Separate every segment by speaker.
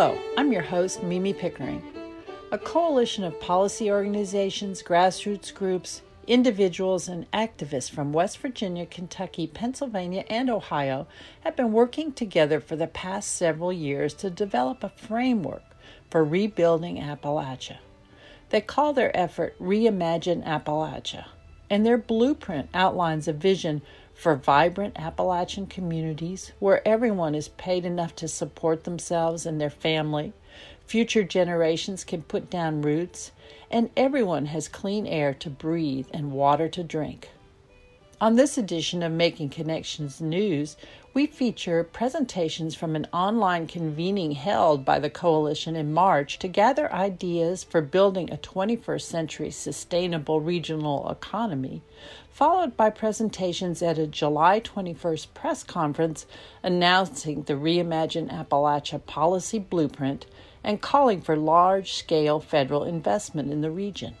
Speaker 1: Hello, I'm your host, Mimi Pickering. A coalition of policy organizations, grassroots groups, individuals, and activists from West Virginia, Kentucky, Pennsylvania, and Ohio have been working together for the past several years to develop a framework for rebuilding Appalachia. They call their effort Reimagine Appalachia, and their blueprint outlines a vision for vibrant Appalachian communities where everyone is paid enough to support themselves and their family, future generations can put down roots, and everyone has clean air to breathe and water to drink. On this edition of Making Connections News, we feature presentations from an online convening held by the Coalition in March to gather ideas for building a 21st century sustainable regional economy, followed by presentations at a July 21st press conference announcing the Reimagine Appalachia policy blueprint and calling for large scale federal investment in the region.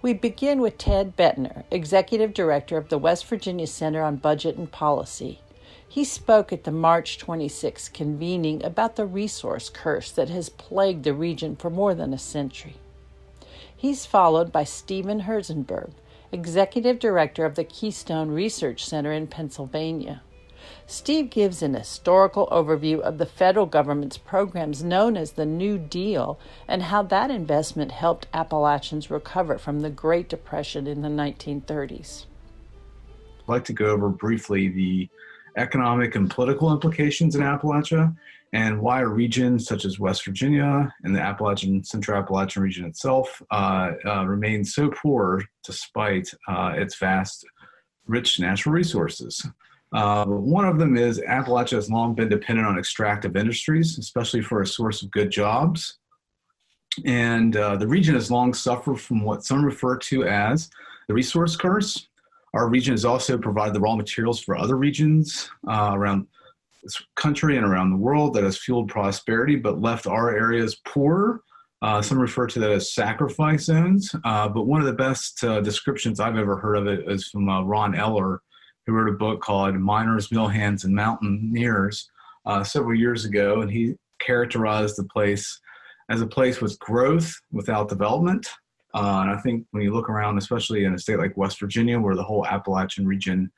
Speaker 1: We begin with Ted Boettner, Executive Director of the West Virginia Center on Budget and Policy. He spoke at the March 26 convening about the resource curse that has plagued the region for more than a century. He's followed by Stephen Herzenberg, Executive Director of the Keystone Research Center in Pennsylvania. Steve gives an historical overview of the federal government's programs known as the New Deal and how that investment helped Appalachians recover from the Great Depression in the 1930s.
Speaker 2: I'd like to go over briefly the economic and political implications in Appalachia and why a region such as West Virginia and the Appalachian Central Appalachian region itself uh, uh, remains so poor despite uh, its vast, rich natural resources. Uh, one of them is Appalachia has long been dependent on extractive industries, especially for a source of good jobs. And uh, the region has long suffered from what some refer to as the resource curse. Our region has also provided the raw materials for other regions uh, around this country and around the world that has fueled prosperity, but left our areas poorer. Uh, some refer to that as sacrifice zones. Uh, but one of the best uh, descriptions I've ever heard of it is from uh, Ron Eller, who wrote a book called Miners, Mill Hands, and Mountaineers uh, several years ago, and he characterized the place as a place with growth without development. Uh, and I think when you look around, especially in a state like West Virginia, where the whole Appalachian region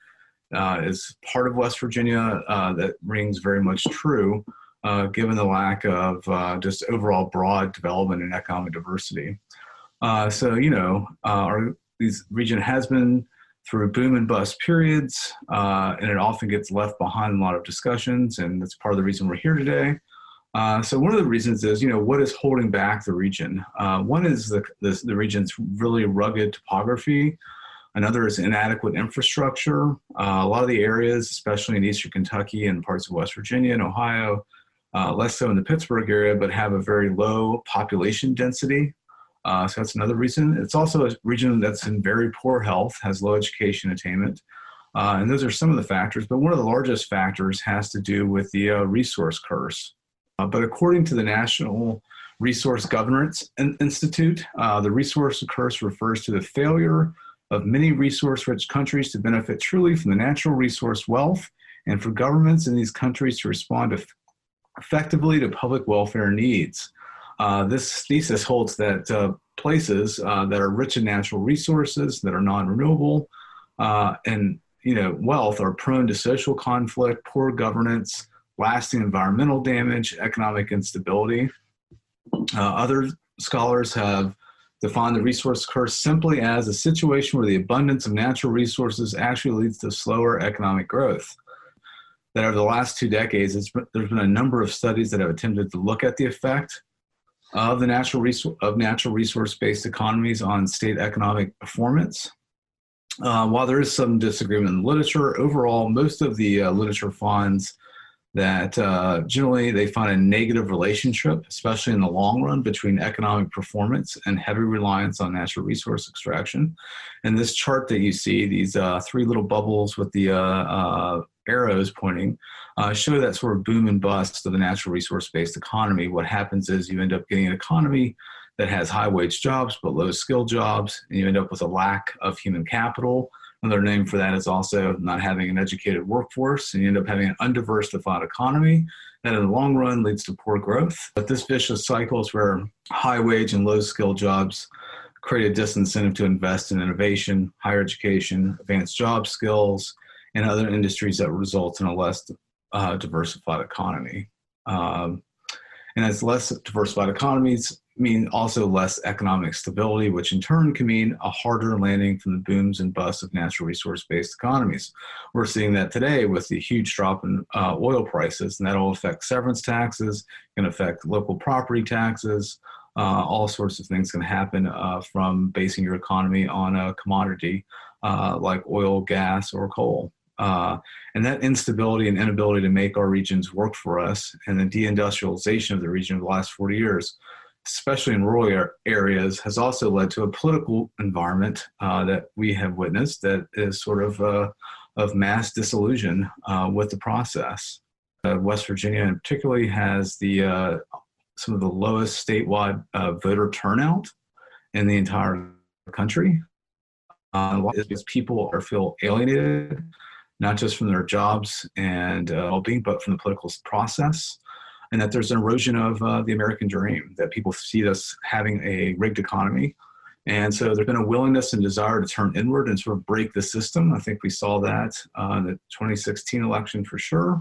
Speaker 2: uh, is part of West Virginia, uh, that rings very much true, uh, given the lack of uh, just overall broad development and economic diversity. so, you know, our these region has been through boom and bust periods, uh, and it often gets left behind in a lot of discussions, and that's part of the reason we're here today. Uh, so one of the reasons is, you know, what is holding back the region? Uh, one is the, the, the, region's really rugged topography. Another is inadequate infrastructure. Uh, a lot of the areas, especially in eastern Kentucky and parts of West Virginia and Ohio, uh, less so in the Pittsburgh area, but have a very low population density. Uh, so that's another reason. It's also a region that's in very poor health, has low education attainment. Uh, and those are some of the factors, but one of the largest factors has to do with the resource curse. Uh, but according to the Natural Resource Governance Institute, uh, the resource curse refers to the failure of many resource rich countries to benefit truly from the natural resource wealth and for governments in these countries to respond effectively to public welfare needs. Uh, this thesis holds that uh, places uh, that are rich in natural resources, that are non-renewable, uh, and you know wealth are prone to social conflict, poor governance, lasting environmental damage, economic instability. Uh, other scholars have defined the resource curse simply as a situation where the abundance of natural resources actually leads to slower economic growth that over the last two decades, there's been a number of studies that have attempted to look at the effect of the natural resource of natural resource based economies on state economic performance. Uh, while there is some disagreement in the literature, overall, most of the uh, literature finds that uh, generally they find a negative relationship, especially in the long run, between economic performance and heavy reliance on natural resource extraction. And this chart that you see, these uh, three little bubbles with the uh, uh, arrows pointing, uh, show that sort of boom and bust of the natural resource based economy. What happens is you end up getting an economy that has high wage jobs but low skill jobs, and you end up with a lack of human capital Another name for that is also not having an educated workforce, and you end up having an undiversified economy that in the long run leads to poor growth. But this vicious cycle is where high wage and low skill jobs create a disincentive to invest in innovation, higher education, advanced job skills, and other industries that result in a less uh, diversified economy. Um, and as less diversified economies mean also less economic stability, which in turn can mean a harder landing from the booms and busts of natural resource based economies. We're seeing that today with the huge drop in uh, oil prices, and that'll affect severance taxes, can affect local property taxes. Uh, all sorts of things can happen uh, from basing your economy on a commodity uh, like oil, gas, or coal. Uh, and that instability and inability to make our regions work for us and the deindustrialization of the region over the last 40 years, especially in rural areas, has also led to a political environment uh, that we have witnessed that is sort of uh, of mass disillusion uh, with the process. Uh, West Virginia, in particularly, has the uh, some of the lowest statewide voter turnout in the entire country. Uh, because people are feel alienated not just from their jobs and uh, well-being, but from the political process. And that there's an erosion of uh, the American dream, that people see us having a rigged economy. And so there's been a willingness and desire to turn inward and sort of break the system. I think we saw that uh, in the 2016 election for sure.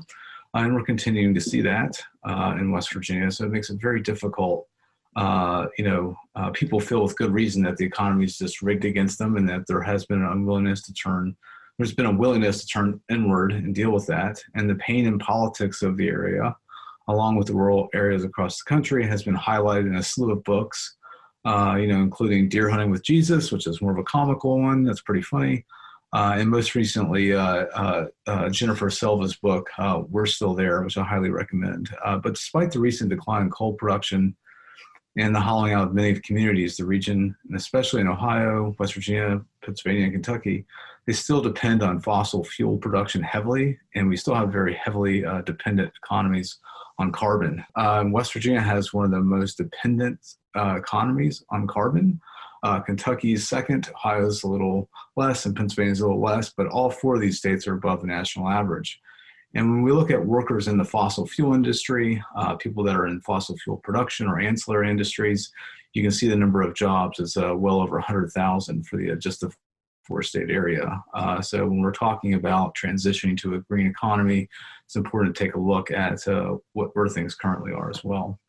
Speaker 2: And we're continuing to see that uh, in West Virginia. So it makes it very difficult uh, you know, uh, people feel with good reason that the economy is just rigged against them and that there has been an unwillingness to turn there's been a willingness to turn inward and deal with that. And the pain and politics of the area, along with the rural areas across the country, has been highlighted in a slew of books, uh, you know, including Deer Hunting with Jesus, which is more of a comical one that's pretty funny. Uh, and most recently, uh, uh, uh Jennifer Silva's book, We're Still There, which I highly recommend. but despite the recent decline in coal production and the hollowing out of many communities, the region, and especially in Ohio, West Virginia, Pennsylvania, and Kentucky, they still depend on fossil fuel production heavily, and we still have very heavily uh, dependent economies on carbon. Um, West Virginia has one of the most dependent uh, economies on carbon. Uh, Kentucky's second, Ohio's a little less, and Pennsylvania's a little less, but all four of these states are above the national average. And when we look at workers in the fossil fuel industry, uh, people that are in fossil fuel production or ancillary industries, you can see the number of jobs is uh, well over 100,000 for the uh, just the state area. Uh, so when we're talking about transitioning to a green economy, it's important to take a look at uh, what where things currently are as well.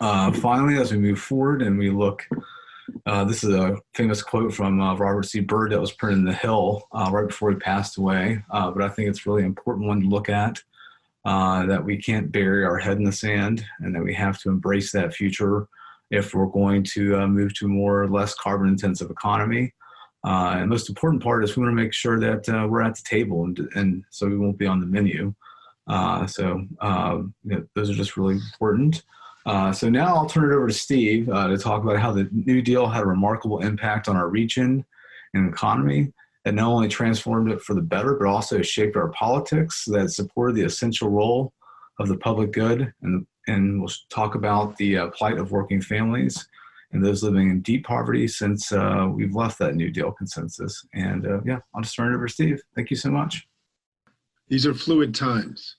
Speaker 2: Uh, finally, as we move forward and we look, uh, this is a famous quote from uh, Robert C. Byrd that was printed in The Hill uh, right before he passed away, but I think it's really important one to look at. that we can't bury our head in the sand and that we have to embrace that future if we're going to move to a more or less carbon intensive economy. Uh, and most important part is we want to make sure that uh, we're at the table and, and so we won't be on the menu. Uh, so um, you know, those are just really important. Uh, so now I'll turn it over to Steve uh, to talk about how the New Deal had a remarkable impact on our region and economy that not only transformed it for the better, but also shaped our politics that supported the essential role of the public good. And, and we'll talk about the uh, plight of working families and those living in deep poverty since uh, we've left that New Deal consensus. And uh, yeah, I'll just turn it over to Steve. Thank you so much.
Speaker 3: These are fluid times.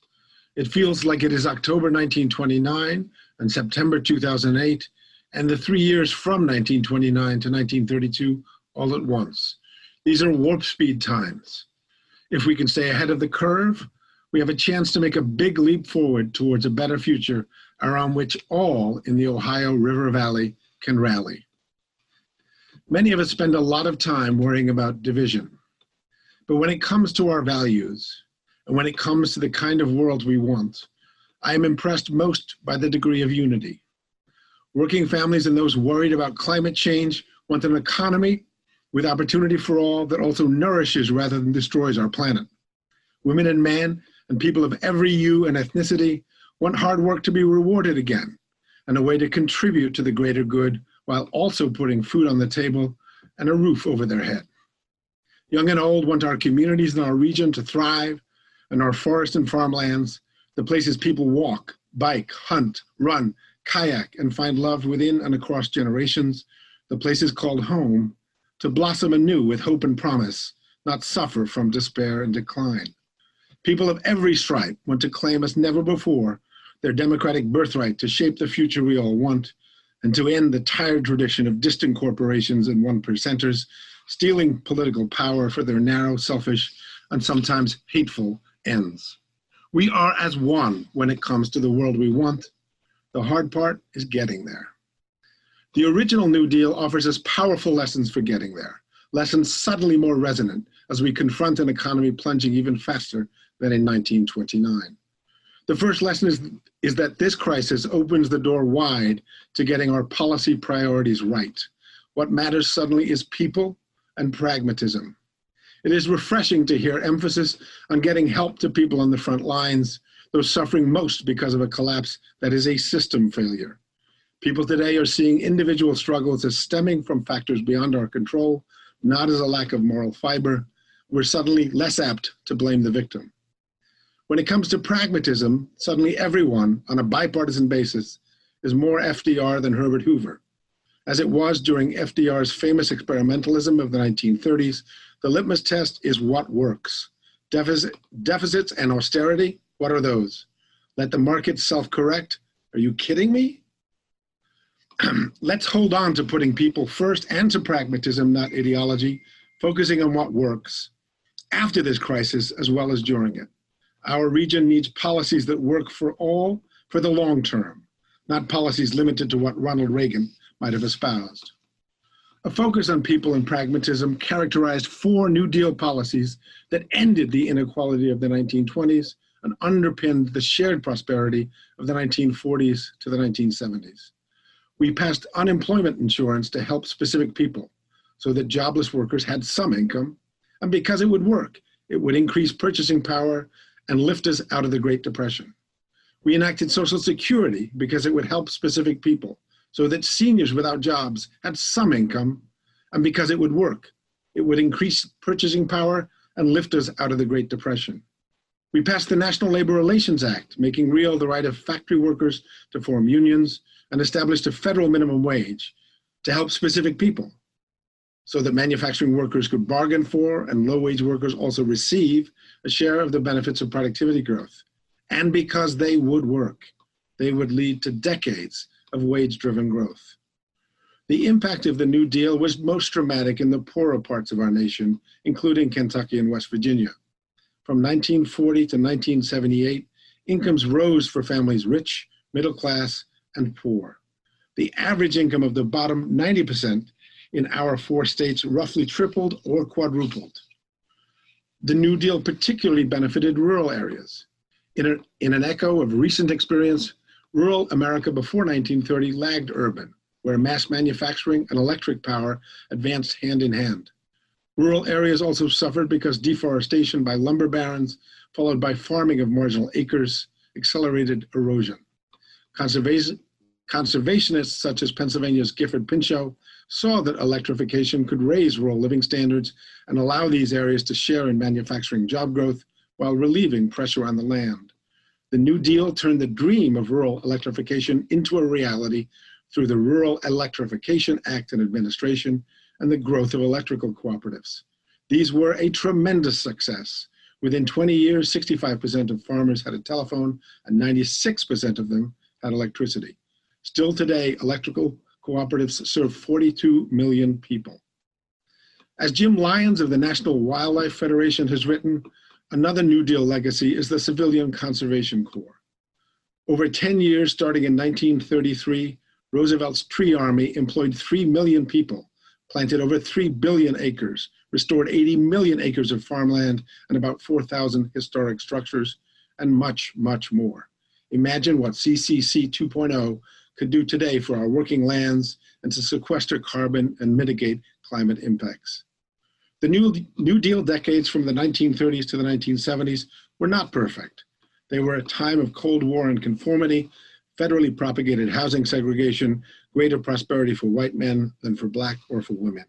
Speaker 3: It feels like it is October 1929 and September 2008, and the three years from 1929 to 1932 all at once. These are warp speed times. If we can stay ahead of the curve, we have a chance to make a big leap forward towards a better future around which all in the Ohio River Valley can rally. Many of us spend a lot of time worrying about division. But when it comes to our values, and when it comes to the kind of world we want, I am impressed most by the degree of unity. Working families and those worried about climate change want an economy with opportunity for all that also nourishes rather than destroys our planet. Women and men and people of every hue and ethnicity want hard work to be rewarded again and a way to contribute to the greater good while also putting food on the table and a roof over their head. Young and old want our communities and our region to thrive, and our forests and farmlands, the places people walk, bike, hunt, run, kayak, and find love within and across generations, the places called home, to blossom anew with hope and promise, not suffer from despair and decline. People of every stripe want to claim as never before their democratic birthright to shape the future we all want and to end the tired tradition of distant corporations and one percenters stealing political power for their narrow, selfish, and sometimes hateful ends. We are as one when it comes to the world we want. The hard part is getting there. The original New Deal offers us powerful lessons for getting there, lessons suddenly more resonant as we confront an economy plunging even faster than in 1929. The first lesson is, is that this crisis opens the door wide to getting our policy priorities right. What matters suddenly is people and pragmatism. It is refreshing to hear emphasis on getting help to people on the front lines, those suffering most because of a collapse that is a system failure. People today are seeing individual struggles as stemming from factors beyond our control, not as a lack of moral fiber. We're suddenly less apt to blame the victim. When it comes to pragmatism, suddenly everyone, on a bipartisan basis, is more FDR than Herbert Hoover. As it was during FDR's famous experimentalism of the 1930s, the litmus test is what works. Deficit, deficits and austerity, what are those? Let the market self correct? Are you kidding me? Let's hold on to putting people first and to pragmatism, not ideology, focusing on what works after this crisis as well as during it. Our region needs policies that work for all for the long term, not policies limited to what Ronald Reagan might have espoused. A focus on people and pragmatism characterized four New Deal policies that ended the inequality of the 1920s and underpinned the shared prosperity of the 1940s to the 1970s. We passed unemployment insurance to help specific people so that jobless workers had some income, and because it would work, it would increase purchasing power and lift us out of the Great Depression. We enacted Social Security because it would help specific people so that seniors without jobs had some income, and because it would work. It would increase purchasing power and lift us out of the Great Depression. We passed the National Labor Relations Act, making real the right of factory workers to form unions, and established a federal minimum wage to help specific people so that manufacturing workers could bargain for and low wage workers also receive a share of the benefits of productivity growth. And because they would work, they would lead to decades of wage driven growth. The impact of the New Deal was most dramatic in the poorer parts of our nation, including Kentucky and West Virginia. From 1940 to 1978, incomes rose for families rich, middle class, and poor. The average income of the bottom 90% in our four states roughly tripled or quadrupled. The New Deal particularly benefited rural areas. In, a, in an echo of recent experience, rural America before 1930 lagged urban, where mass manufacturing and electric power advanced hand in hand. Rural areas also suffered because deforestation by lumber barons, followed by farming of marginal acres, accelerated erosion. Conservation, conservationists such as Pennsylvania's Gifford Pinchot saw that electrification could raise rural living standards and allow these areas to share in manufacturing job growth while relieving pressure on the land. The New Deal turned the dream of rural electrification into a reality through the Rural Electrification Act and administration and the growth of electrical cooperatives. These were a tremendous success. Within 20 years, 65% of farmers had a telephone and 96% of them had electricity. Still today, electrical cooperatives serve 42 million people. As Jim Lyons of the National Wildlife Federation has written, another New Deal legacy is the Civilian Conservation Corps. Over 10 years, starting in 1933, Roosevelt's Tree Army employed 3 million people, planted over 3 billion acres, restored 80 million acres of farmland and about 4,000 historic structures, and much, much more. Imagine what CCC 2.0 do today for our working lands and to sequester carbon and mitigate climate impacts. The New, New Deal decades from the 1930s to the 1970s were not perfect. They were a time of Cold War and conformity, federally propagated housing segregation, greater prosperity for white men than for black or for women.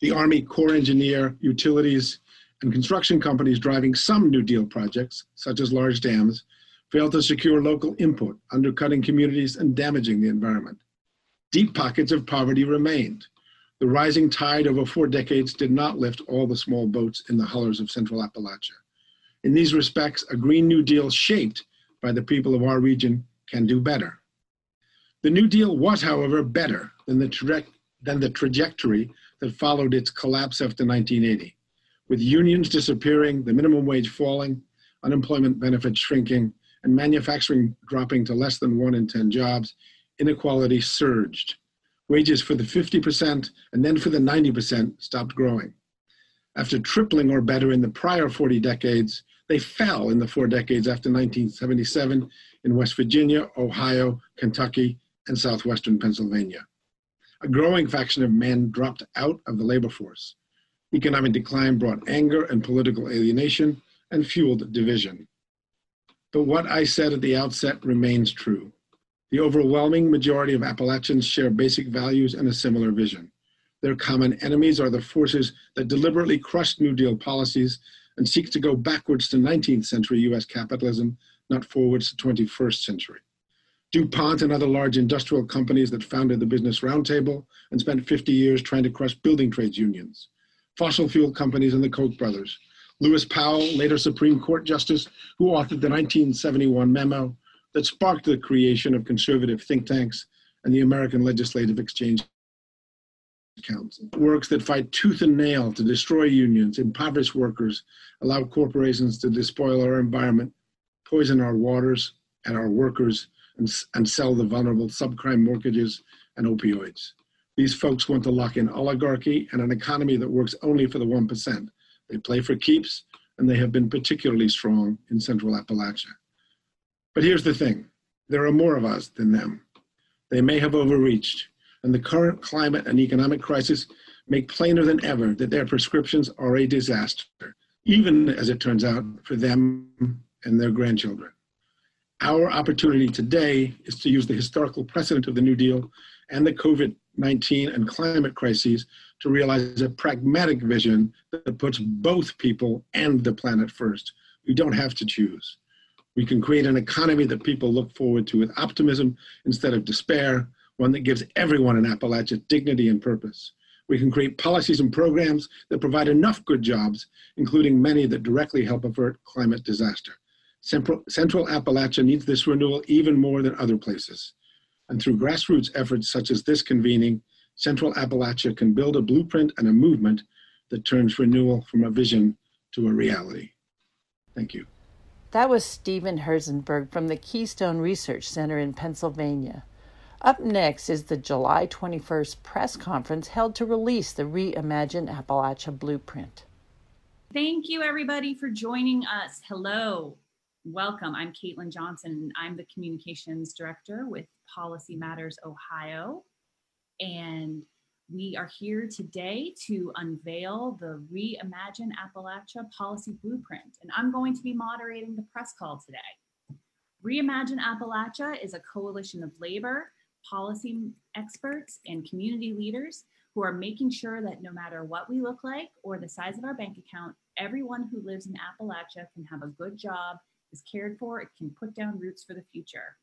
Speaker 3: The Army Corps engineer, utilities, and construction companies driving some New Deal projects, such as large dams, failed to secure local input, undercutting communities and damaging the environment. Deep pockets of poverty remained. The rising tide over four decades did not lift all the small boats in the hollers of central Appalachia. In these respects, a Green New Deal shaped by the people of our region can do better. The New Deal was, however, better than the, tra- than the trajectory that followed its collapse after 1980, with unions disappearing, the minimum wage falling, unemployment benefits shrinking, and manufacturing dropping to less than one in 10 jobs, inequality surged. Wages for the 50% and then for the 90% stopped growing. After tripling or better in the prior 40 decades, they fell in the four decades after 1977 in West Virginia, Ohio, Kentucky, and southwestern Pennsylvania. A growing faction of men dropped out of the labor force. Economic decline brought anger and political alienation and fueled division. But what I said at the outset remains true. The overwhelming majority of Appalachians share basic values and a similar vision. Their common enemies are the forces that deliberately crushed New Deal policies and seek to go backwards to 19th century US capitalism, not forwards to 21st century. DuPont and other large industrial companies that founded the Business Roundtable and spent 50 years trying to crush building trades unions. Fossil fuel companies and the Koch brothers. Lewis Powell, later Supreme Court Justice, who authored the 1971 memo that sparked the creation of conservative think tanks and the American Legislative Exchange Council. Works that fight tooth and nail to destroy unions, impoverish workers, allow corporations to despoil our environment, poison our waters and our workers, and, and sell the vulnerable subprime mortgages and opioids. These folks want to lock in oligarchy and an economy that works only for the 1%. They play for keeps, and they have been particularly strong in central Appalachia. But here's the thing there are more of us than them. They may have overreached, and the current climate and economic crisis make plainer than ever that their prescriptions are a disaster, even as it turns out for them and their grandchildren. Our opportunity today is to use the historical precedent of the New Deal and the COVID 19 and climate crises to realize a pragmatic vision that puts both people and the planet first. We don't have to choose. We can create an economy that people look forward to with optimism instead of despair, one that gives everyone in Appalachia dignity and purpose. We can create policies and programs that provide enough good jobs, including many that directly help avert climate disaster. Central, Central Appalachia needs this renewal even more than other places. And through grassroots efforts such as this convening, Central Appalachia can build a blueprint and a movement that turns renewal from a vision to a reality. Thank you.
Speaker 1: That was Stephen Herzenberg from the Keystone Research Center in Pennsylvania. Up next is the July 21st press conference held to release the Reimagine Appalachia Blueprint.
Speaker 4: Thank you, everybody, for joining us. Hello. Welcome. I'm Caitlin Johnson, and I'm the Communications Director with Policy Matters Ohio. And we are here today to unveil the Reimagine Appalachia Policy Blueprint. And I'm going to be moderating the press call today. Reimagine Appalachia is a coalition of labor, policy experts, and community leaders who are making sure that no matter what we look like or the size of our bank account, everyone who lives in Appalachia can have a good job is cared for, it can put down roots for the future.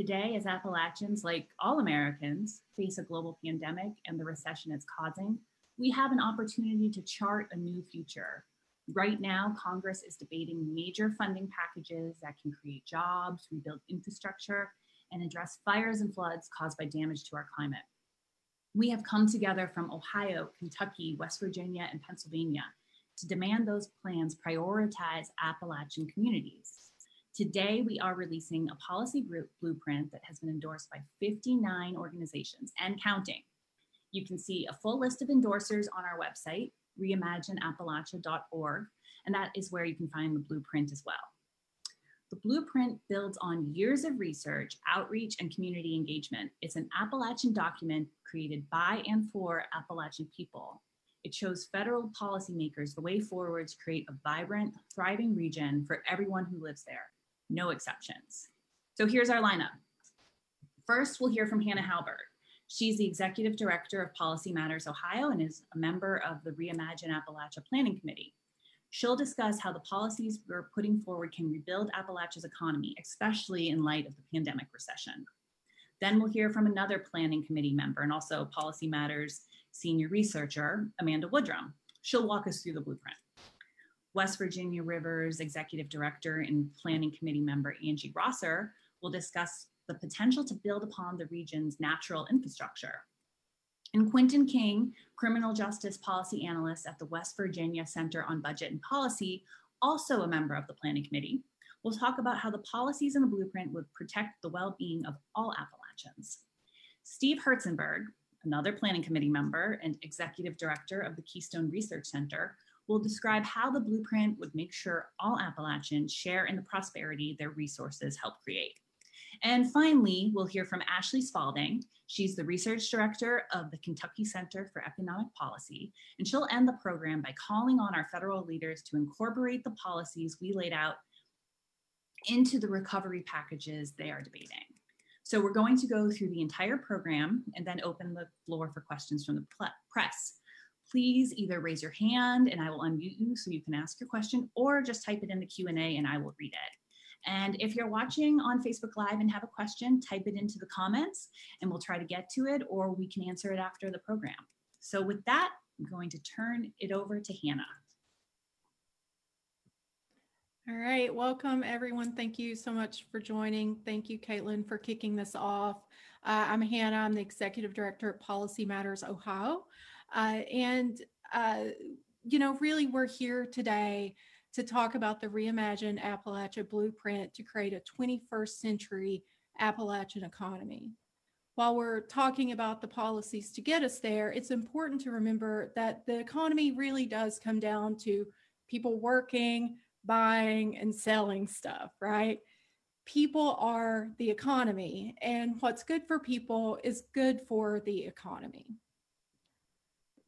Speaker 4: Today, as Appalachians, like all Americans, face a global pandemic and the recession it's causing, we have an opportunity to chart a new future. Right now, Congress is debating major funding packages that can create jobs, rebuild infrastructure, and address fires and floods caused by damage to our climate. We have come together from Ohio, Kentucky, West Virginia, and Pennsylvania to demand those plans prioritize Appalachian communities. Today, we are releasing a policy blueprint that has been endorsed by 59 organizations and counting. You can see a full list of endorsers on our website, reimagineappalachia.org, and that is where you can find the blueprint as well. The blueprint builds on years of research, outreach, and community engagement. It's an Appalachian document created by and for Appalachian people it shows federal policymakers the way forward to create a vibrant, thriving region for everyone who lives there, no exceptions. So here's our lineup. First, we'll hear from Hannah Halbert. She's the Executive Director of Policy Matters Ohio and is a member of the Reimagine Appalachia Planning Committee. She'll discuss how the policies we're putting forward can rebuild Appalachia's economy, especially in light of the pandemic recession. Then we'll hear from another planning committee member and also Policy Matters senior researcher, Amanda Woodrum. She'll walk us through the blueprint. West Virginia Rivers Executive Director and Planning Committee member Angie Rosser will discuss the potential to build upon the region's natural infrastructure. And Quenton King, criminal justice policy analyst at the West Virginia Center on Budget and Policy, also a member of the Planning Committee, will talk about how the policies in the blueprint would protect the well being of all Appalachians. Steve Herzenberg, another Planning Committee member and executive director of the Keystone Research Center, will describe how the blueprint would make sure all Appalachians share in the prosperity their resources help create. And finally, we'll hear from Ashley Spalding. She's the research director of the Kentucky Center for Economic Policy, and she'll end the program by calling on our federal leaders to incorporate the policies we laid out into the recovery packages they are debating. So we're going to go through the entire program and then open the floor for questions from the press. Please either raise your hand and I will unmute you so you can ask your question or just type it in the Q&A and I will read it. And if you're watching on Facebook Live and have a question, type it into the comments and we'll try to get to it or we can answer it after the program. So with that, I'm going to turn it over to Hannah.
Speaker 5: All right, welcome everyone. Thank you so much for joining. Thank you, Caitlin, for kicking this off. Uh, I'm Hannah, I'm the Executive Director at Policy Matters Ohio. Uh, and, uh, you know, really we're here today to talk about the Reimagine Appalachia Blueprint to create a 21st century Appalachian economy. While we're talking about the policies to get us there, it's important to remember that the economy really does come down to people working, buying, and selling stuff, right? People are the economy, and what's good for people is good for the economy.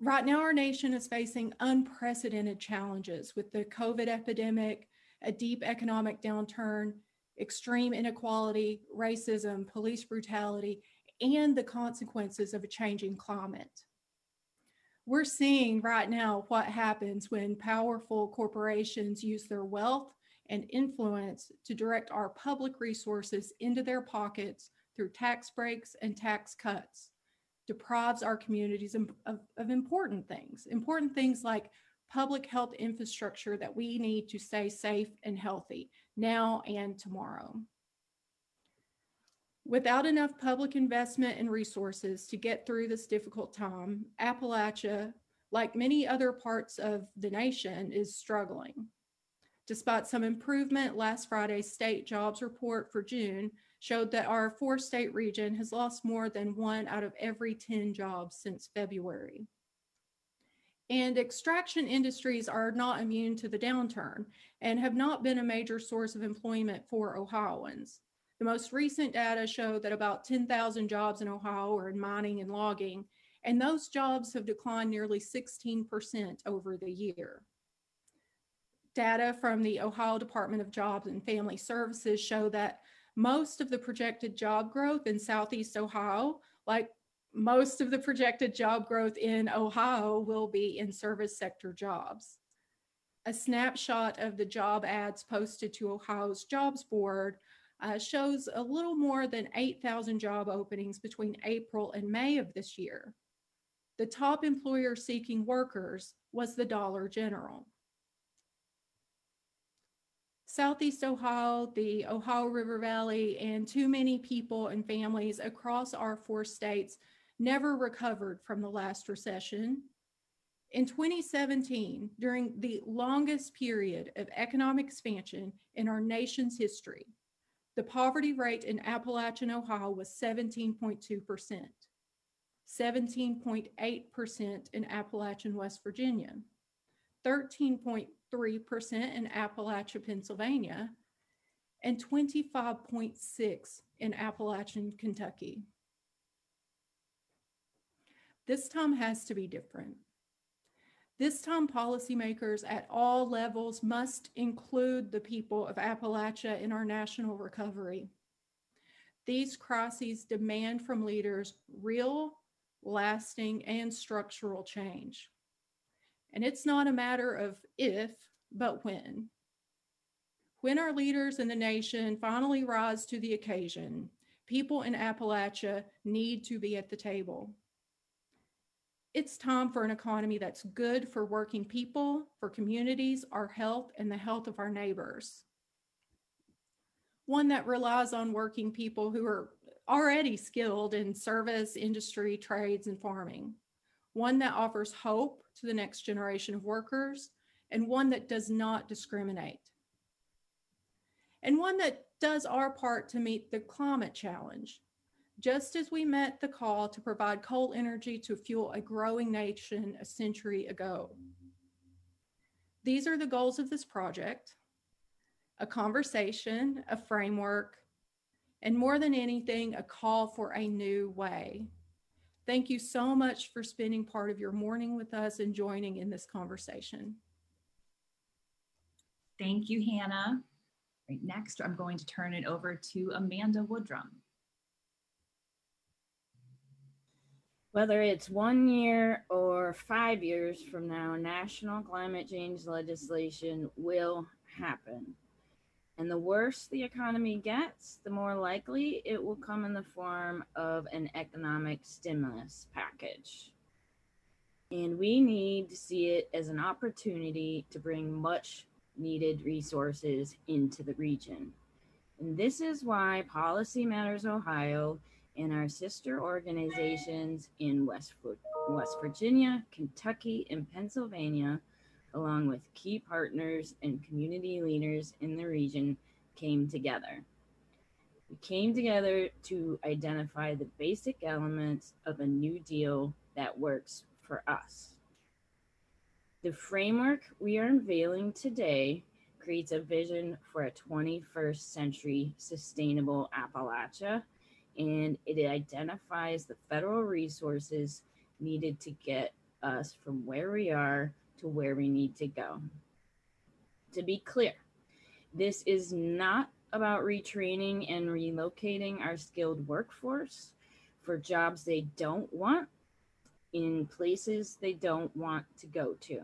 Speaker 5: Right now, our nation is facing unprecedented challenges with the COVID epidemic, a deep economic downturn, extreme inequality, racism, police brutality, and the consequences of a changing climate. We're seeing right now what happens when powerful corporations use their wealth and influence to direct our public resources into their pockets through tax breaks and tax cuts deprives our communities of, of, important things, important things like public health infrastructure that we need to stay safe and healthy now and tomorrow. Without enough public investment and resources to get through this difficult time, Appalachia, like many other parts of the nation, is struggling. Despite some improvement, last Friday's state jobs report for June showed that our four state region has lost more than one out of every 10 jobs since February. And extraction industries are not immune to the downturn and have not been a major source of employment for Ohioans. The most recent data show that about 10,000 jobs in Ohio are in mining and logging, and those jobs have declined nearly 16% over the year. Data from the Ohio Department of Jobs and Family Services show that most of the projected job growth in Southeast Ohio, like most of the projected job growth in Ohio, will be in service sector jobs. A snapshot of the job ads posted to Ohio's Jobs Board uh, shows a little more than 8,000 job openings between April and May of this year. The top employer seeking workers was the Dollar General. Southeast Ohio, the Ohio River Valley, and too many people and families across our four states never recovered from the last recession. In 2017, during the longest period of economic expansion in our nation's history, the poverty rate in Appalachian Ohio was 17.2%, 17.8% in Appalachian West Virginia, 13.3% in Appalachia, Pennsylvania, and 25.6 in Appalachian, Kentucky. This time has to be different. This time, policymakers at all levels must include the people of Appalachia in our national recovery. These crises demand from leaders real, lasting, and structural change. And it's not a matter of if, but when. When our leaders in the nation finally rise to the occasion, people in Appalachia need to be at the table. It's time for an economy that's good for working people, for communities, our health, and the health of our neighbors. One that relies on working people who are already skilled in service, industry, trades, and farming. One that offers hope to the next generation of workers, and one that does not discriminate. And one that does our part to meet the climate challenge just as we met the call to provide coal energy to fuel a growing nation a century ago. These are the goals of this project a conversation, a framework, and more than anything, a call for a new way. Thank you so much for spending part of your morning with us and joining in this conversation.
Speaker 4: Thank you, Hannah. Right, next, I'm going to turn it over to Amanda Woodrum.
Speaker 6: Whether it's one year or five years from now, national climate change legislation will happen. And the worse the economy gets, the more likely it will come in the form of an economic stimulus package. And we need to see it as an opportunity to bring much needed resources into the region. And this is why Policy Matters Ohio and our sister organizations in West, West Virginia, Kentucky, and Pennsylvania, along with key partners and community leaders in the region, came together. We came together to identify the basic elements of a new deal that works for us. The framework we are unveiling today creates a vision for a 21st century sustainable Appalachia and it identifies the federal resources needed to get us from where we are to where we need to go. To be clear, this is not about retraining and relocating our skilled workforce for jobs they don't want in places they don't want to go to.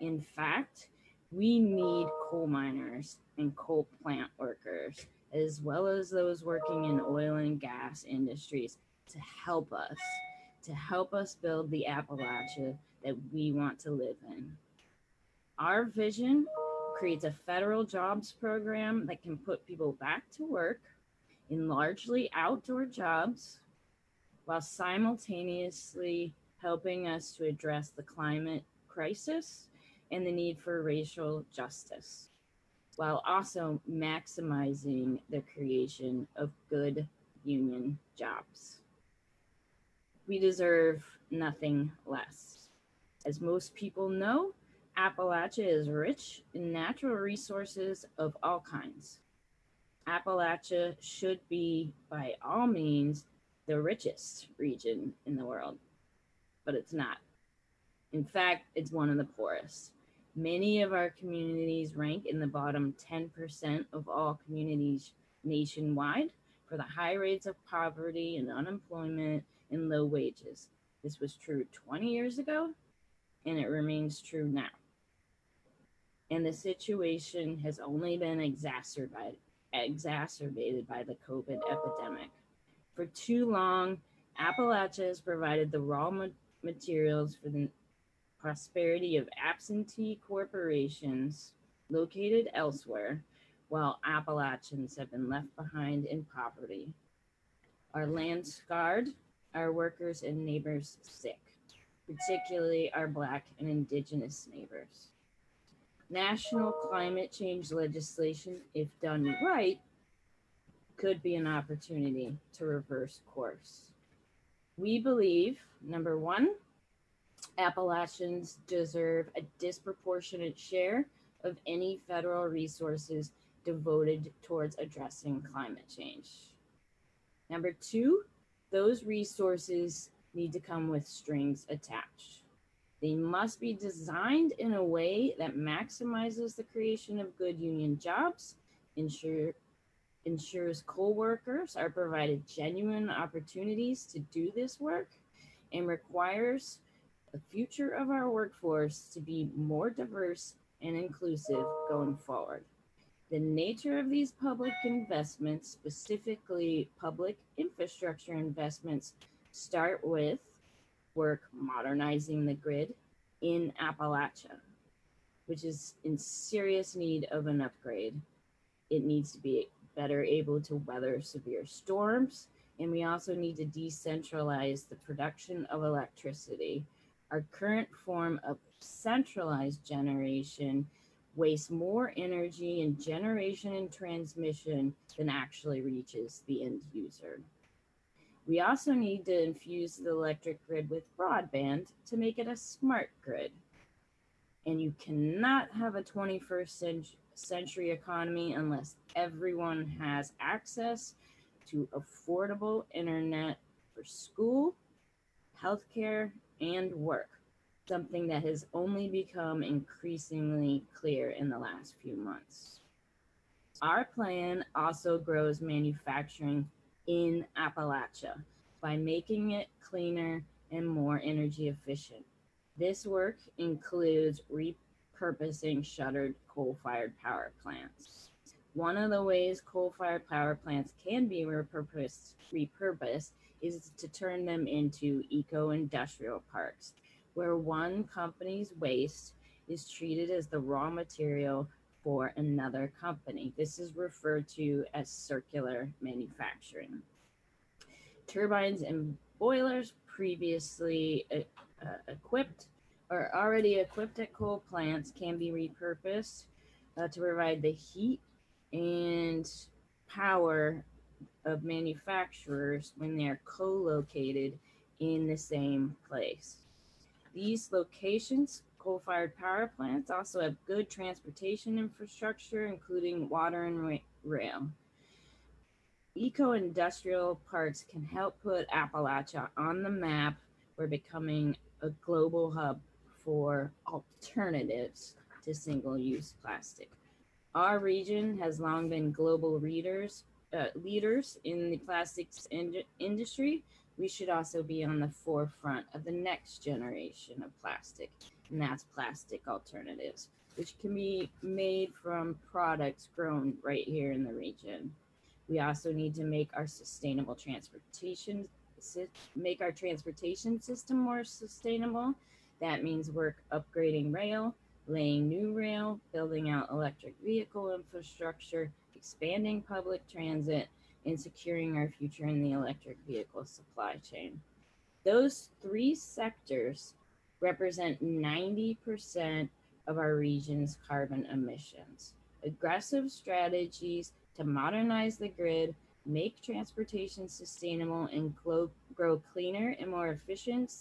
Speaker 6: In fact, we need coal miners and coal plant workers as well as those working in oil and gas industries to help us, to help us build the Appalachia that we want to live in. Our vision creates a federal jobs program that can put people back to work in largely outdoor jobs while simultaneously helping us to address the climate crisis and the need for racial justice while also maximizing the creation of good union jobs. We deserve nothing less. As most people know, Appalachia is rich in natural resources of all kinds. Appalachia should be, by all means, the richest region in the world, but it's not. In fact, it's one of the poorest. Many of our communities rank in the bottom 10% of all communities nationwide for the high rates of poverty and unemployment and low wages. This was true 20 years ago, and it remains true now. And the situation has only been exacerbated, exacerbated by the COVID epidemic. For too long, Appalachia has provided the raw ma- materials for the prosperity of absentee corporations located elsewhere, while Appalachians have been left behind in poverty. Our land scarred, our workers and neighbors sick, particularly our Black and Indigenous neighbors. National climate change legislation, if done right, could be an opportunity to reverse course. We believe, number one, Appalachians deserve a disproportionate share of any federal resources devoted towards addressing climate change. Number two, those resources need to come with strings attached. They must be designed in a way that maximizes the creation of good union jobs, ensure, ensures co-workers are provided genuine opportunities to do this work, and requires the future of our workforce to be more diverse and inclusive going forward. The nature of these public investments, specifically public infrastructure investments, start with work modernizing the grid in Appalachia, which is in serious need of an upgrade. It needs to be better able to weather severe storms, and we also need to decentralize the production of electricity. Our current form of centralized generation wastes more energy in generation and transmission than actually reaches the end user. We also need to infuse the electric grid with broadband to make it a smart grid. And you cannot have a 21st century economy unless everyone has access to affordable internet for school, healthcare, and work, something that has only become increasingly clear in the last few months. Our plan also grows manufacturing in Appalachia by making it cleaner and more energy efficient. This work includes repurposing shuttered coal fired power plants. One of the ways coal fired power plants can be repurposed, repurposed is to turn them into eco industrial parks, where one company's waste is treated as the raw material for another company. This is referred to as circular manufacturing. Turbines and boilers previously uh, uh, equipped or already equipped at coal plants can be repurposed uh, to provide the heat and power of manufacturers when they're co located in the same place. These locations coal fired power plants also have good transportation infrastructure, including water and ra- rail. Eco industrial parks can help put Appalachia on the map. We're becoming a global hub for alternatives to single use plastic. Our region has long been global readers, uh, leaders in the plastics in- industry. We should also be on the forefront of the next generation of plastic and that's plastic alternatives, which can be made from products grown right here in the region. We also need to make our sustainable transportation make our transportation system more sustainable. That means work upgrading rail, laying new rail, building out electric vehicle infrastructure, expanding public transit, and securing our future in the electric vehicle supply chain. Those three sectors represent 90% of our region's carbon emissions. Aggressive strategies to modernize the grid, make transportation sustainable, and grow, cleaner and more efficient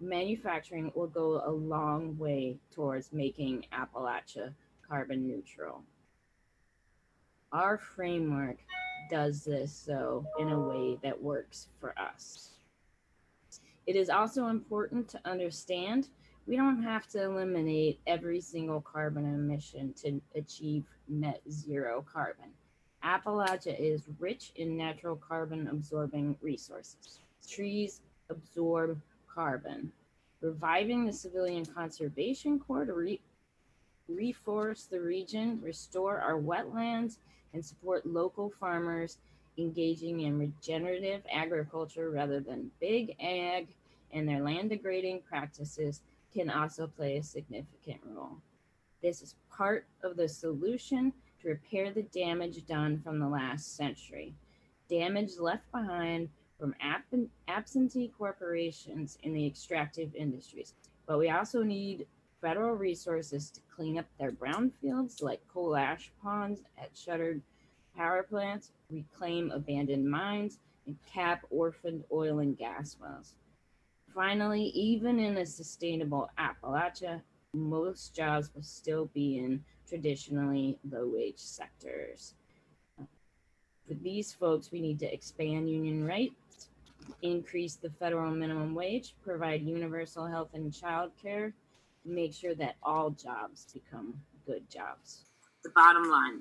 Speaker 6: manufacturing will go a long way towards making Appalachia carbon neutral. Our framework does this so in a way that works for us. It is also important to understand we don't have to eliminate every single carbon emission to achieve net zero carbon. Appalachia is rich in natural carbon absorbing resources. Trees absorb carbon. Reviving the Civilian Conservation Corps to re- reforest the region, restore our wetlands, and support local farmers engaging in regenerative agriculture rather than big ag and their land degrading practices can also play a significant role. This is part of the solution to repair the damage done from the last century, damage left behind from ab- absentee corporations in the extractive industries. But we also need federal resources to clean up their brownfields like coal ash ponds at shuttered power plants, reclaim abandoned mines, and cap orphaned oil and gas wells. Finally, even in a sustainable Appalachia, most jobs will still be in traditionally low wage sectors. For these folks, we need to expand union rights, increase the federal minimum wage, provide universal health and child care, make sure that all jobs become good jobs. The bottom line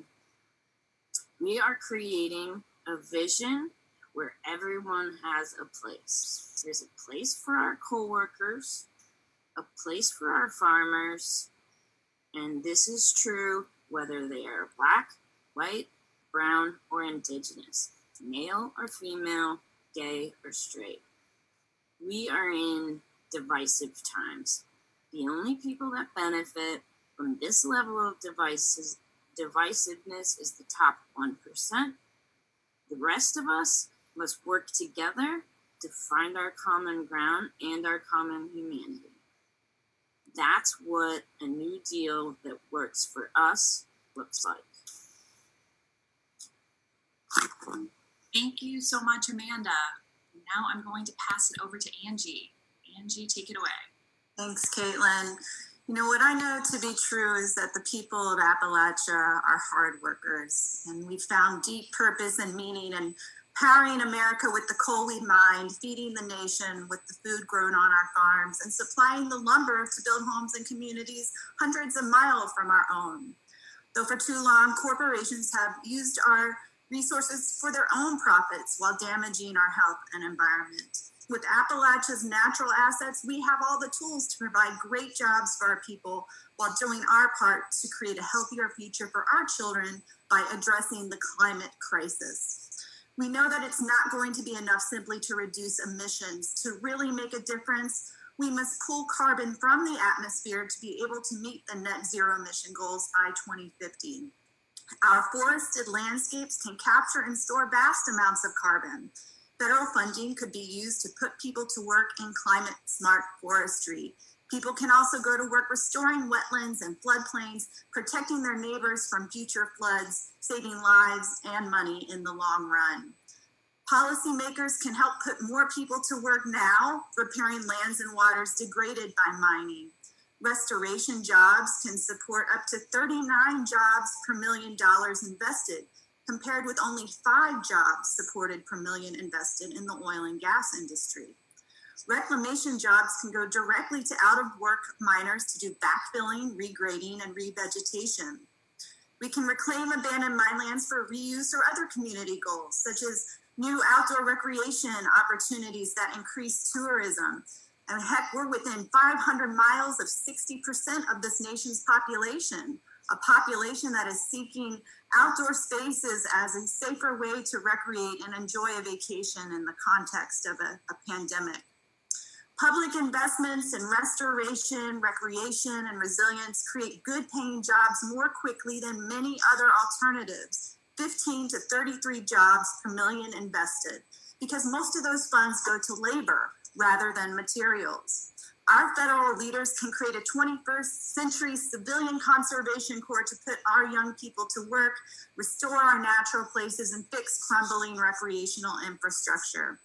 Speaker 6: we are creating a vision where everyone has a place. There's a place for our coworkers, a place for our farmers, and this is true whether they are black, white, brown, or indigenous, male or female, gay or straight. We are in divisive times. The only people that benefit from this level of devices, divisiveness is the top 1%. The rest of us must work together to find our common ground and our common humanity. That's what a new deal that works for us looks like.
Speaker 4: Thank you so much, Amanda. Now I'm going to pass it over to Angie. Angie, take it away.
Speaker 7: Thanks, Caitlin. You know, what I know to be true is that the people of Appalachia are hard workers, and we've found deep purpose and meaning in powering America with the coal we mined, feeding the nation with the food grown on our farms, and supplying the lumber to build homes and communities hundreds of miles from our own. Though for too long, corporations have used our resources for their own profits while damaging our health and environment with Appalachia's natural assets, we have all the tools to provide great jobs for our people while doing our part to create a healthier future for our children by addressing the climate crisis. We know that it's not going to be enough simply to reduce emissions. To really make a difference, we must pull carbon from the atmosphere to be able to meet the net zero emission goals by 2050. Our forested landscapes can capture and store vast amounts of carbon. Federal funding could be used to put people to work in climate smart forestry. People can also go to work restoring wetlands and floodplains, protecting their neighbors from future floods, saving lives and money in the long run. Policymakers can help put more people to work now, repairing lands and waters degraded by mining. Restoration jobs can support up to 39 jobs per million dollars invested, compared with only five jobs supported per million invested in the oil and gas industry. Reclamation jobs can go directly to out of work miners to do backfilling, regrading, and revegetation. We can reclaim abandoned mine lands for reuse or other community goals, such as new outdoor recreation opportunities that increase tourism. And heck, we're within 500 miles of 60% of this nation's population a population that is seeking outdoor spaces as a safer way to recreate and enjoy a vacation in the context of a, a pandemic. Public investments in restoration, recreation, and resilience create good paying jobs more quickly than many other alternatives 15 to 33 jobs per million invested, because most of those funds go to labor rather than materials. Our federal leaders can create a 21st century civilian conservation corps to put our young people to work, restore our natural places, and fix crumbling recreational infrastructure.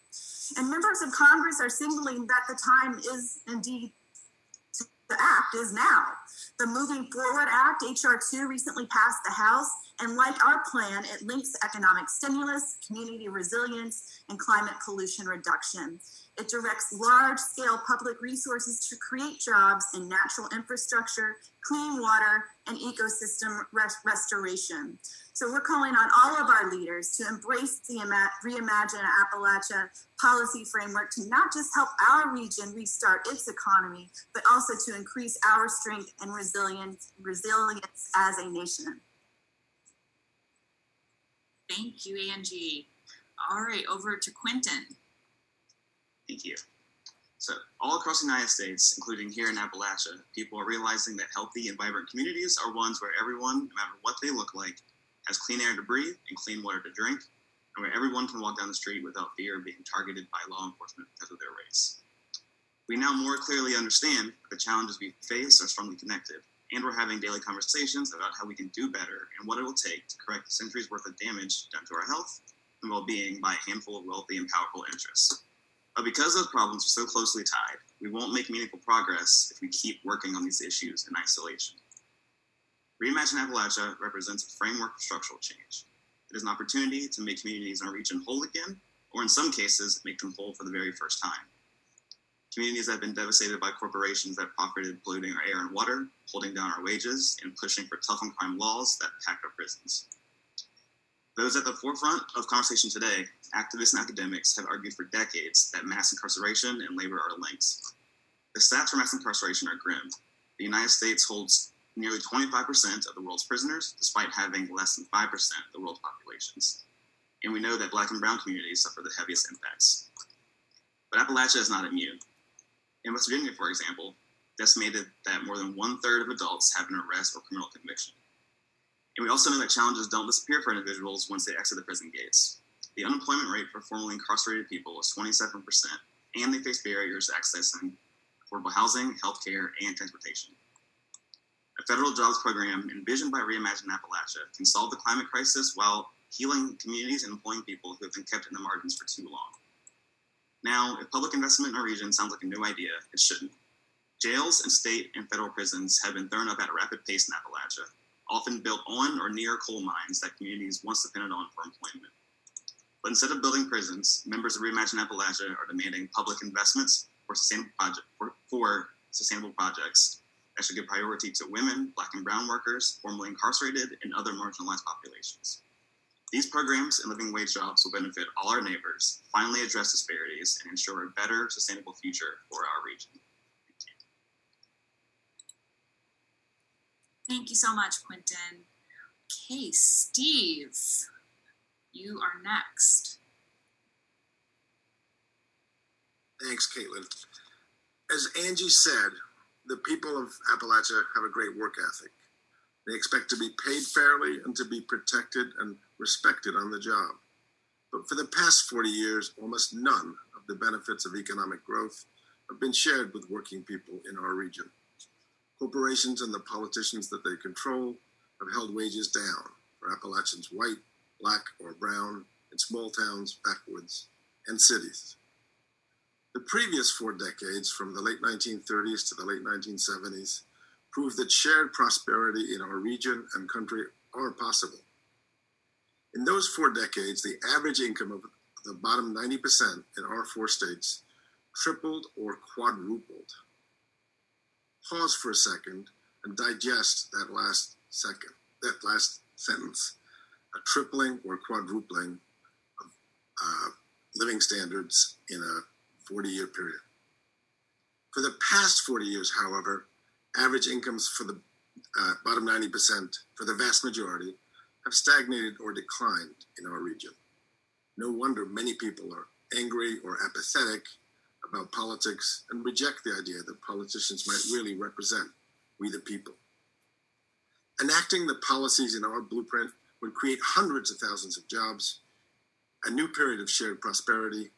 Speaker 7: And members of Congress are signaling that the time is indeed to act is now. The Moving Forward Act, H.R. 2, recently passed the House, and like our plan, it links economic stimulus, community resilience, and climate pollution reduction. It directs large scale public resources to create jobs in natural infrastructure, clean water, and ecosystem res- restoration. So we're calling on all of our leaders to embrace the Reimagine Appalachia policy framework to not just help our region restart its economy, but also to increase our strength and resilience, resilience as a nation.
Speaker 4: Thank you, Angie. All right, over to Quenton.
Speaker 8: Thank you. So, all across the United States, including here in Appalachia, people are realizing that healthy and vibrant communities are ones where everyone, no matter what they look like, has clean air to breathe and clean water to drink, and where everyone can walk down the street without fear of being targeted by law enforcement because of their race. We now more clearly understand that the challenges we face are strongly connected, and we're having daily conversations about how we can do better and what it will take to correct the centuries worth of damage done to our health and well being by a handful of wealthy and powerful interests. But because those problems are so closely tied, we won't make meaningful progress if we keep working on these issues in isolation. Reimagine Appalachia represents a framework for structural change. It is an opportunity to make communities in our region whole again, or in some cases, make them whole for the very first time. Communities that have been devastated by corporations that profited polluting our air and water, holding down our wages, and pushing for tough on crime laws that packed our prisons. Those at the forefront of conversation today, activists and academics, have argued for decades that mass incarceration and labor are linked. The stats for mass incarceration are grim. The United States holds nearly 25% of the world's prisoners, despite having less than 5% of the world's populations. And we know that black and brown communities suffer the heaviest impacts. But Appalachia is not immune. In West Virginia, for example, it's estimated that more than one third of adults have an arrest or criminal conviction. And we also know that challenges don't disappear for individuals once they exit the prison gates. The unemployment rate for formerly incarcerated people is 27%, and they face barriers to accessing affordable housing, healthcare, and transportation. A federal jobs program envisioned by Reimagine Appalachia can solve the climate crisis while healing communities and employing people who have been kept in the margins for too long. Now, if public investment in our region sounds like a new idea, it shouldn't. Jails and state and federal prisons have been thrown up at a rapid pace in Appalachia, often built on or near coal mines that communities once depended on for employment. But instead of building prisons, members of Reimagine Appalachia are demanding public investments for sustainable, project, for, for sustainable projects that should give priority to women, black and brown workers, formerly incarcerated, and other marginalized populations. These programs and living wage jobs will benefit all our neighbors, finally address disparities, and ensure a better, sustainable future for our region.
Speaker 4: Thank you so much, Quenton. Okay, Steve, you are next.
Speaker 3: Thanks, Caitlin. As Angie said, the people of Appalachia have a great work ethic. They expect to be paid fairly and to be protected and respected on the job. But for the past 40 years, almost none of the benefits of economic growth have been shared with working people in our region. Corporations and the politicians that they control have held wages down for Appalachians white, black, or brown in small towns, backwoods, and cities. The previous four decades, from the late 1930s to the late 1970s, proved that shared prosperity in our region and country are possible. In those four decades, the average income of the bottom 90% in our four states tripled or quadrupled pause for a second and digest that last second, that last sentence. A tripling or quadrupling of uh, living standards in a 40 year period. For the past 40 years, however, average incomes for the uh, bottom 90%, for the vast majority, have stagnated or declined in our region. No wonder many people are angry or apathetic about politics and reject the idea that politicians might really represent we the people. Enacting the policies in our blueprint would create hundreds of thousands of jobs, a new period of shared prosperity,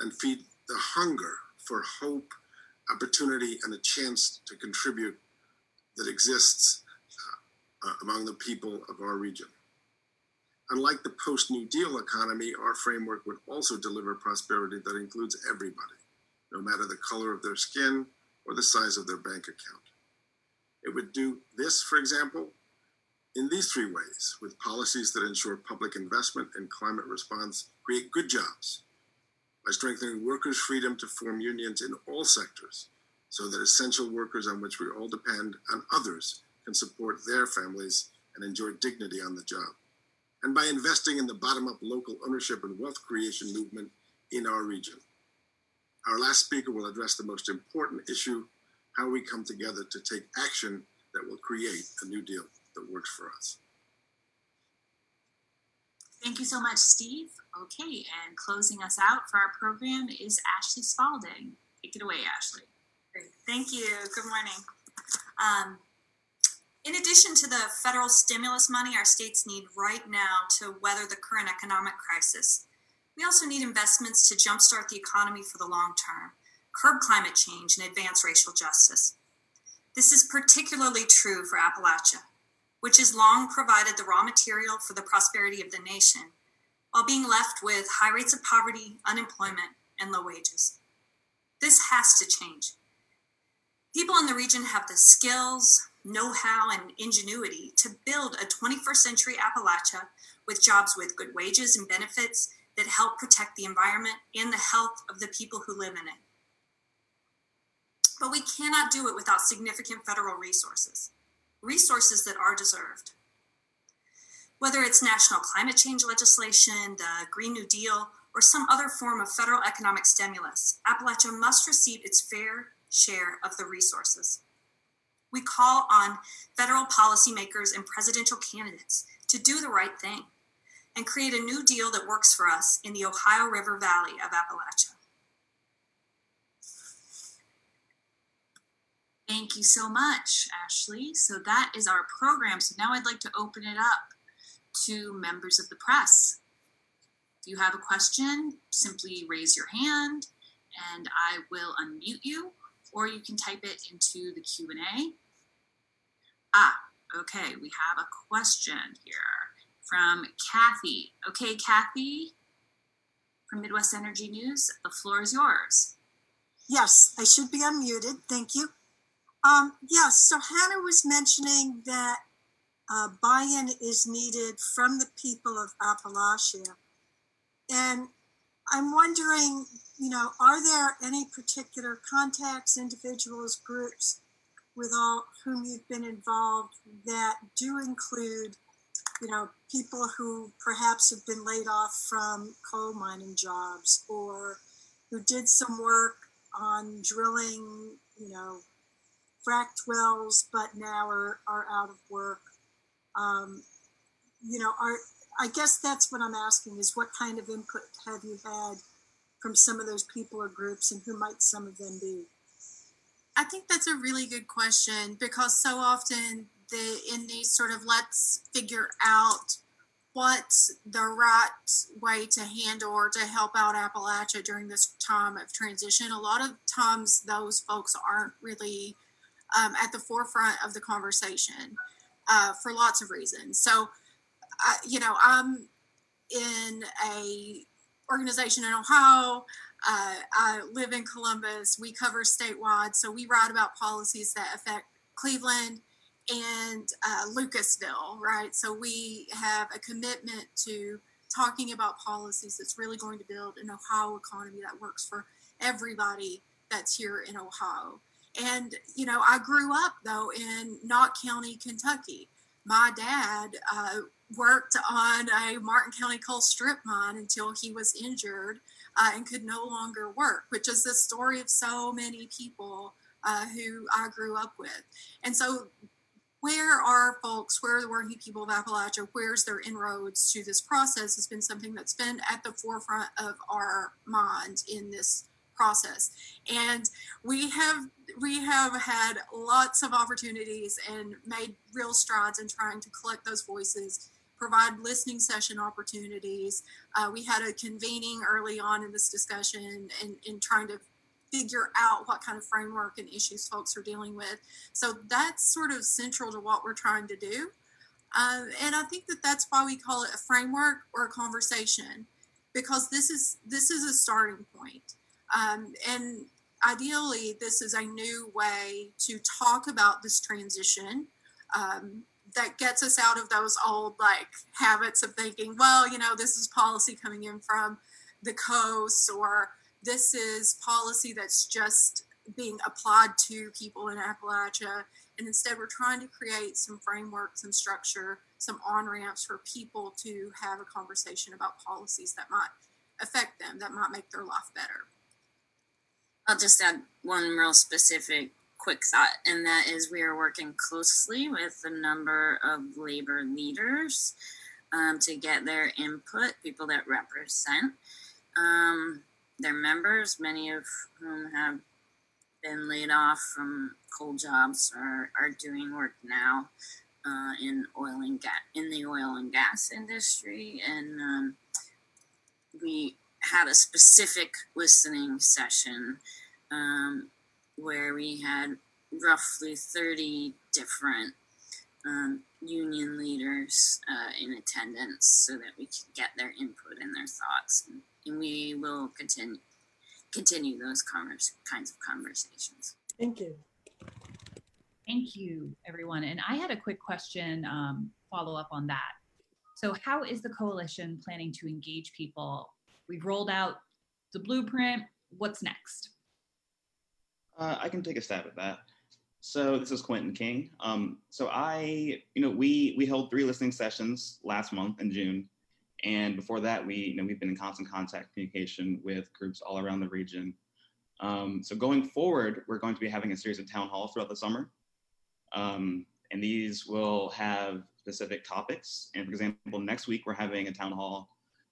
Speaker 3: and feed the hunger for hope, opportunity, and a chance to contribute that exists uh, uh among the people of our region. Unlike the post New Deal economy, our framework would also deliver prosperity that includes everybody no matter the color of their skin or the size of their bank account. It would do this, for example, in these three ways with policies that ensure public investment and climate response create good jobs, by strengthening workers' freedom to form unions in all sectors so that essential workers on which we all depend and others can support their families and enjoy dignity on the job, and by investing in the bottom up local ownership and wealth creation movement in our region. Our last speaker will address the most important issue how we come together to take action that will create a new deal that works for us.
Speaker 4: Thank you so much, Steve. Okay, and closing us out for our program is Ashley Spalding. Take it away, Ashley.
Speaker 9: Great. Thank you. Good morning. Um, in addition to the federal stimulus money our states need right now to weather the current economic crisis, we also need investments to jumpstart the economy for the long term, curb climate change, and advance racial justice. This is particularly true for Appalachia, which has long provided the raw material for the prosperity of the nation, while being left with high rates of poverty, unemployment, and low wages. This has to change. People in the region have the skills, know how, and ingenuity to build a 21st century Appalachia with jobs with good wages and benefits that help protect the environment and the health of the people who live in it. But we cannot do it without significant federal resources, resources that are deserved. Whether it's national climate change legislation, the Green New Deal, or some other form of federal economic stimulus, Appalachia must receive its fair share of the resources. We call on federal policymakers and presidential candidates to do the right thing and create a new deal that works for us in the Ohio River Valley of Appalachia.
Speaker 4: Thank you so much, Ashley. So that is our program. So now I'd like to open it up to members of the press. If you have a question, simply raise your hand and I will unmute you or you can type it into the Q&A. Ah, okay, we have a question here from Kathy. Okay, Kathy from Midwest Energy News, the floor is yours.
Speaker 10: Yes, I should be unmuted. Thank you. Um, yes, so Hannah was mentioning that uh, buy in is needed from the people of Appalachia. And I'm wondering, you know, are there any particular contacts, individuals, groups with all whom you've been involved that do include, you know, people who perhaps have been laid off from coal mining jobs or who did some work on drilling, you know, fracked wells, but now are, are out of work. Um, you know, are I guess that's what I'm asking is what kind of input have you had from some of those people or groups, and who might some of them be?
Speaker 5: I think that's a really good question because so often the in these sort of let's figure out what's the right way to handle or to help out Appalachia during this time of transition. A lot of times, those folks aren't really um, at the forefront of the conversation uh, for lots of reasons. So, you know, I'm in a organization in Ohio. Uh, I live in Columbus. We cover statewide, so we write about policies that affect Cleveland and uh, Lucasville, right? So we have a commitment to talking about policies that's really going to build an Ohio economy that works for everybody that's here in Ohio. And, you know, I grew up though in Knott County, Kentucky. My dad uh, worked on a Martin County coal strip mine until he was injured uh, and could no longer work, which is the story of so many people uh, who I grew up with. And so where are folks, where are the working people of Appalachia, where's their inroads to this process has been something that's been at the forefront of our mind in this process. And we have we have had lots of opportunities and made real strides in trying to collect those voices provide listening session opportunities. Uh, we had a convening early on in this discussion and in trying to figure out what kind of framework and issues folks are dealing with. So that's sort of central to what we're trying to do. Uh, and I think that that's why we call it a framework or a conversation, because this is this is a starting point. Um, and ideally, this is a new way to talk about this transition um, that gets us out of those old like habits of thinking, well, you know, this is policy coming in from the coast or this is policy that's just being applied to people in Appalachia. And instead, we're trying to create some framework, some structure, some on ramps for people to have a conversation about policies that might affect them, that might make their life better.
Speaker 6: I'll just add one real specific quick thought, and that is we are working closely with a number of labor leaders um, to get their input, people that represent. Um, their members, many of whom have been laid off from coal jobs, are, are doing work now uh, in oil and gas in the oil and gas industry, and um, we had a specific listening session um, where we had roughly 30 different um, union leaders uh, in attendance so that we could get their input and their thoughts. And and we will continue continue those converse, kinds of conversations.
Speaker 1: Thank you.
Speaker 4: Thank you, everyone. And I had a quick question um, follow up on that. So, how is the coalition planning to engage people? We've rolled out the blueprint. What's next?
Speaker 11: Uh, I can take a stab at that. So this is Quenton King. Um, so I, you know, we we held three listening sessions last month in June, and before that, we, you know, we've been in constant contact communication with groups all around the region. Um, so going forward, we're going to be having a series of town halls throughout the summer. Um, and these will have specific topics. And for example, next week, we're having a town hall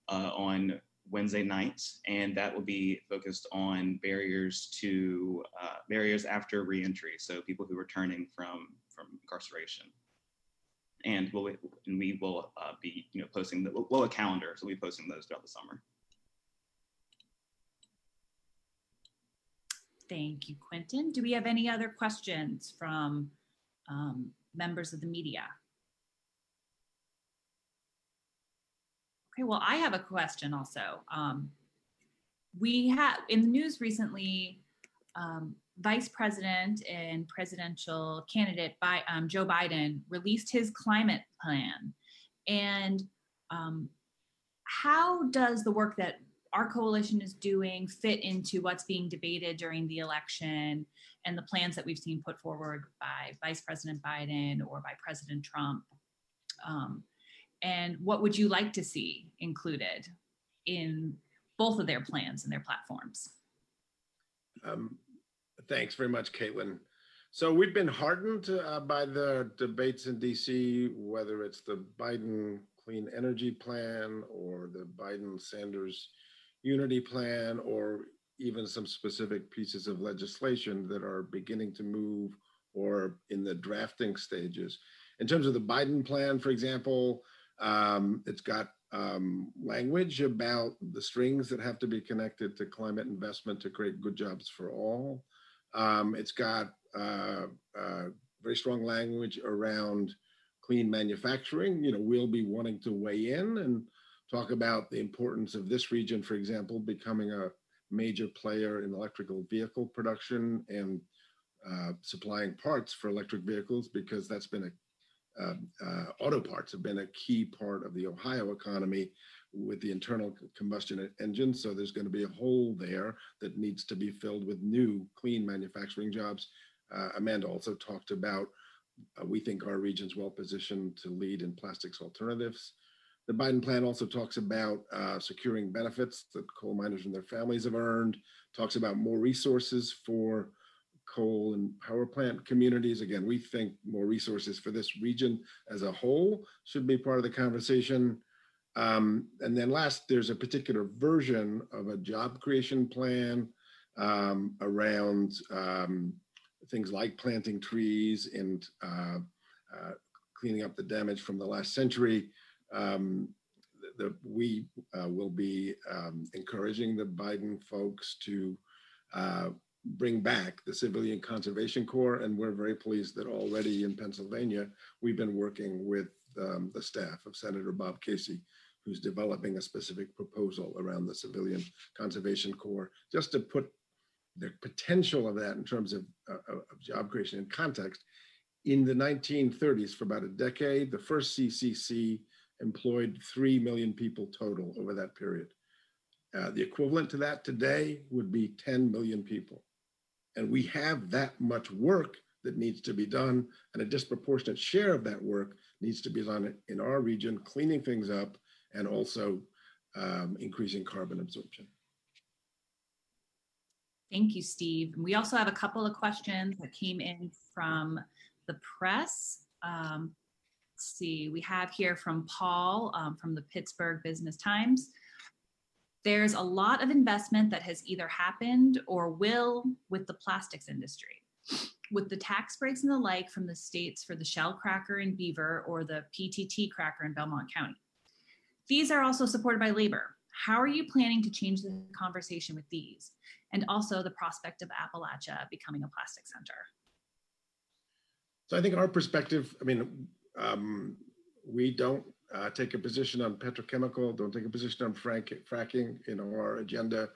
Speaker 11: uh, on Wednesday night, and that will be focused on barriers to uh, barriers after reentry. So people who are returning from from incarceration, and we'll and we will uh, be you know posting the well a calendar, so we'll be posting those throughout the summer.
Speaker 4: Thank you, Quenton. Do we have any other questions from um, members of the media? Okay, well, I have a question also. Um, we have in the news recently, um, Vice President and presidential candidate by um, Joe Biden released his climate plan. And um, how does the work that our coalition is doing fit into what's being debated during the election and the plans that we've seen put forward by Vice President Biden or by President Trump? Um, and what would you like to see included in both of their plans and their platforms?
Speaker 3: Um, thanks very much, Caitlin. So we've been hardened uh, by the debates in DC, whether it's the Biden Clean Energy Plan or the Biden Sanders Unity Plan, or even some specific pieces of legislation that are beginning to move or in the drafting stages. In terms of the Biden plan, for example, um, it's got um, language about the strings that have to be connected to climate investment to create good jobs for all. Um, it's got uh, uh, very strong language around clean manufacturing. You know, we'll be wanting to weigh in and talk about the importance of this region, for example, becoming a major player in electrical vehicle production and uh, supplying parts for electric vehicles because that's been a uh, uh, auto parts have been a key part of the Ohio economy with the internal combustion engine. So there's going to be a hole there that needs to be filled with new clean manufacturing jobs. Uh, Amanda also talked about uh, we think our region's well positioned to lead in plastics alternatives. The Biden plan also talks about uh, securing benefits that coal miners and their families have earned, talks about more resources for coal and power plant communities. Again, we think more resources for this region as a whole should be part of the conversation. Um, and then last, there's a particular version of a job creation plan um, around um, things like planting trees and uh, uh, cleaning up the damage from the last century. Um, we uh, will be um, encouraging the Biden folks to uh, bring back the Civilian Conservation Corps. And we're very pleased that already in Pennsylvania, we've been working with um, the staff of Senator Bob Casey, who's developing a specific proposal around the Civilian Conservation Corps, just to put the potential of that in terms of, uh, of job creation in context. In the 1930s, for about a decade, the first CCC employed 3 million people total over that period. Uh, the equivalent to that today would be 10 million people. And we have that much work that needs to be done, and a disproportionate share of that work needs to be done in our region, cleaning things up and also um, increasing carbon absorption.
Speaker 4: Thank you, Steve. We also have a couple of questions that came in from the press. Um, let's see, we have here from Paul um, from the Pittsburgh Business Times there's a lot of investment that has either happened or will with the plastics industry. With the tax breaks and the like from the states for the shell cracker in Beaver or the PTT cracker in Belmont County. These are also supported by labor. How are you planning to change the conversation with these? And also the prospect of Appalachia becoming a plastic center.
Speaker 3: So I think our perspective, I mean, um, we don't uh, take a position on petrochemical, don't take a position on frank, fracking in our agenda.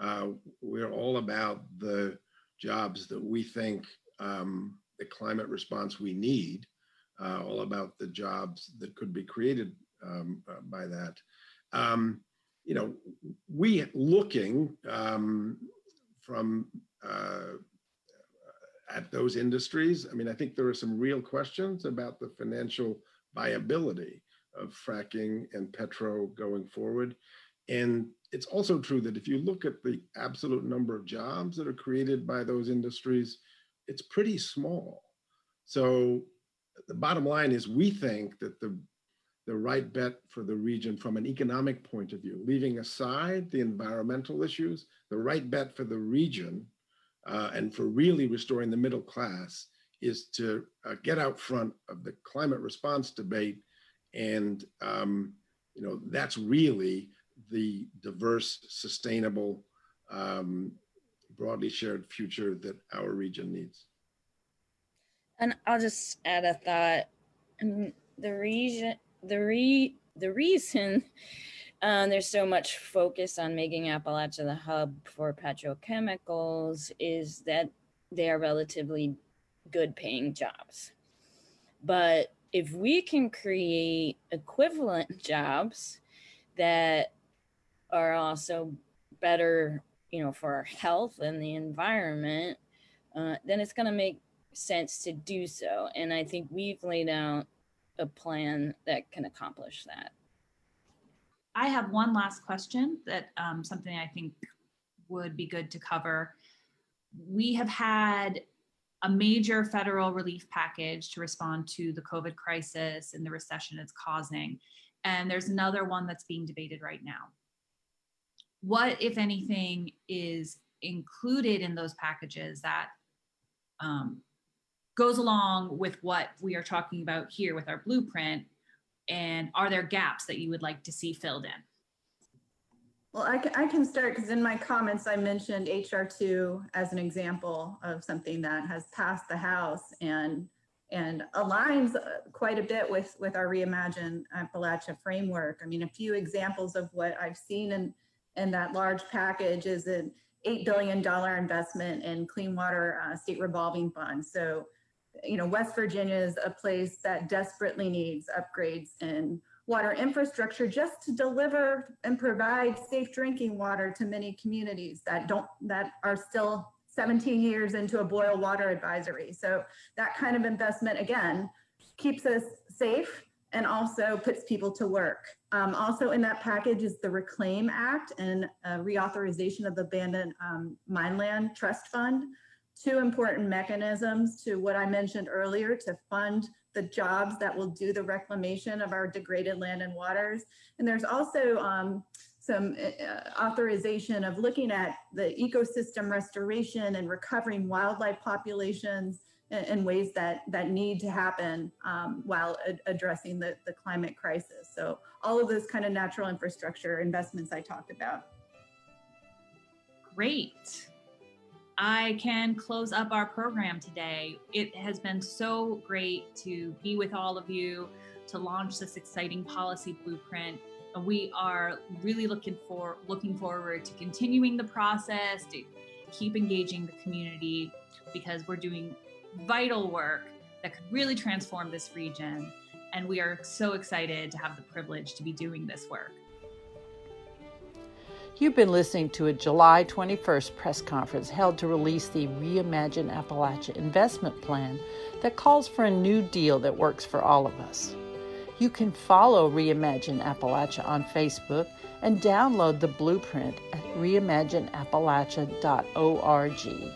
Speaker 3: Uh, we're all about the jobs that we think um, the climate response we need, uh, all about the jobs that could be created um, uh, by that. Um, you know, we looking um, from uh, at those industries. I mean, I think there are some real questions about the financial viability of fracking and petro going forward. And it's also true that if you look at the absolute number of jobs that are created by those industries, it's pretty small. So the bottom line is we think that the the right bet for the region from an economic point of view, leaving aside the environmental issues, the right bet for the region uh, and for really restoring the middle class is to uh, get out front of the climate response debate. And, um, you know, that's really the diverse, sustainable, um, broadly shared future that our region needs.
Speaker 6: And I'll just add a thought. I mean, the region, the re, the reason uh, there's so much focus on making Appalachia the hub for petrochemicals is that they are relatively good paying jobs. But if we can create equivalent jobs that are also better, you know, for our health and the environment, uh, then it's going to make sense to do so. And I think we've laid out a plan that can accomplish that.
Speaker 4: I have one last question that um, something I think would be good to cover. We have had a major federal relief package to respond to the COVID crisis and the recession it's causing. And there's another one that's being debated right now. What, if anything, is included in those packages that um, goes along with what we are talking about here with our blueprint? And are there gaps that you would like to see filled in?
Speaker 7: Well, I can, I can start because in my comments, I mentioned HR2 as an example of something that has passed the House and and aligns uh, quite a bit with, with our Reimagine Appalachia framework. I mean, a few examples of what I've seen in, in that large package is an $8 billion investment in clean water uh, state revolving funds. So, you know, West Virginia is a place that desperately needs upgrades in water infrastructure just to deliver and provide safe drinking water to many communities that don't that are still 17 years into a boil water advisory. So that kind of investment again keeps us safe and also puts people to work. Um, also in that package is the Reclaim Act and a reauthorization of the Abandoned um, Mineland Trust Fund. Two important mechanisms to what I mentioned earlier to fund the jobs that will do the reclamation of our degraded land and waters. And there's also um, some uh, authorization of looking at the ecosystem restoration and recovering wildlife populations in, in ways that, that need to happen um, while ad addressing the, the climate crisis. So all of those kind of natural infrastructure investments I talked about.
Speaker 4: Great. I can close up our program today. It has been so great to be with all of you to launch this exciting policy blueprint. And we are really looking for looking forward to continuing the process, to keep engaging the community because we're doing vital work that could really transform this region. And we are so excited to have the privilege to be doing this work.
Speaker 1: You've been listening to a July 21st press conference held to release the Reimagine Appalachia investment plan that calls for a new deal that works for all of us. You can follow Reimagine Appalachia on Facebook and download the blueprint at reimagineappalachia.org.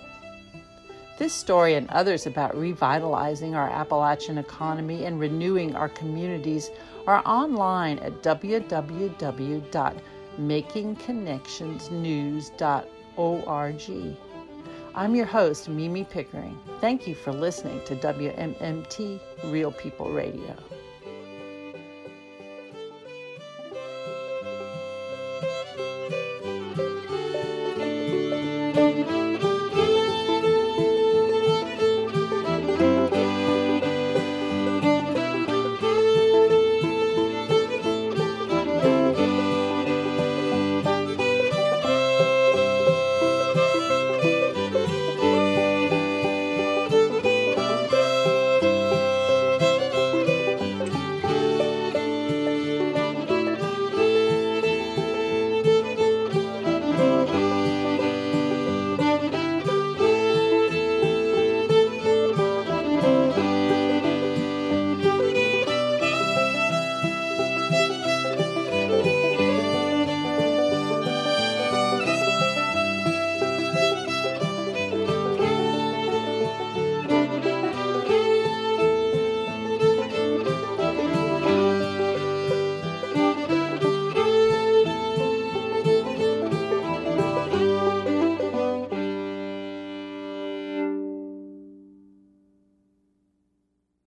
Speaker 1: This story and others about revitalizing our Appalachian economy and renewing our communities are online at www makingconnectionsnews.org. I'm your host, Mimi Pickering. Thank you for listening to WMMT Real People Radio.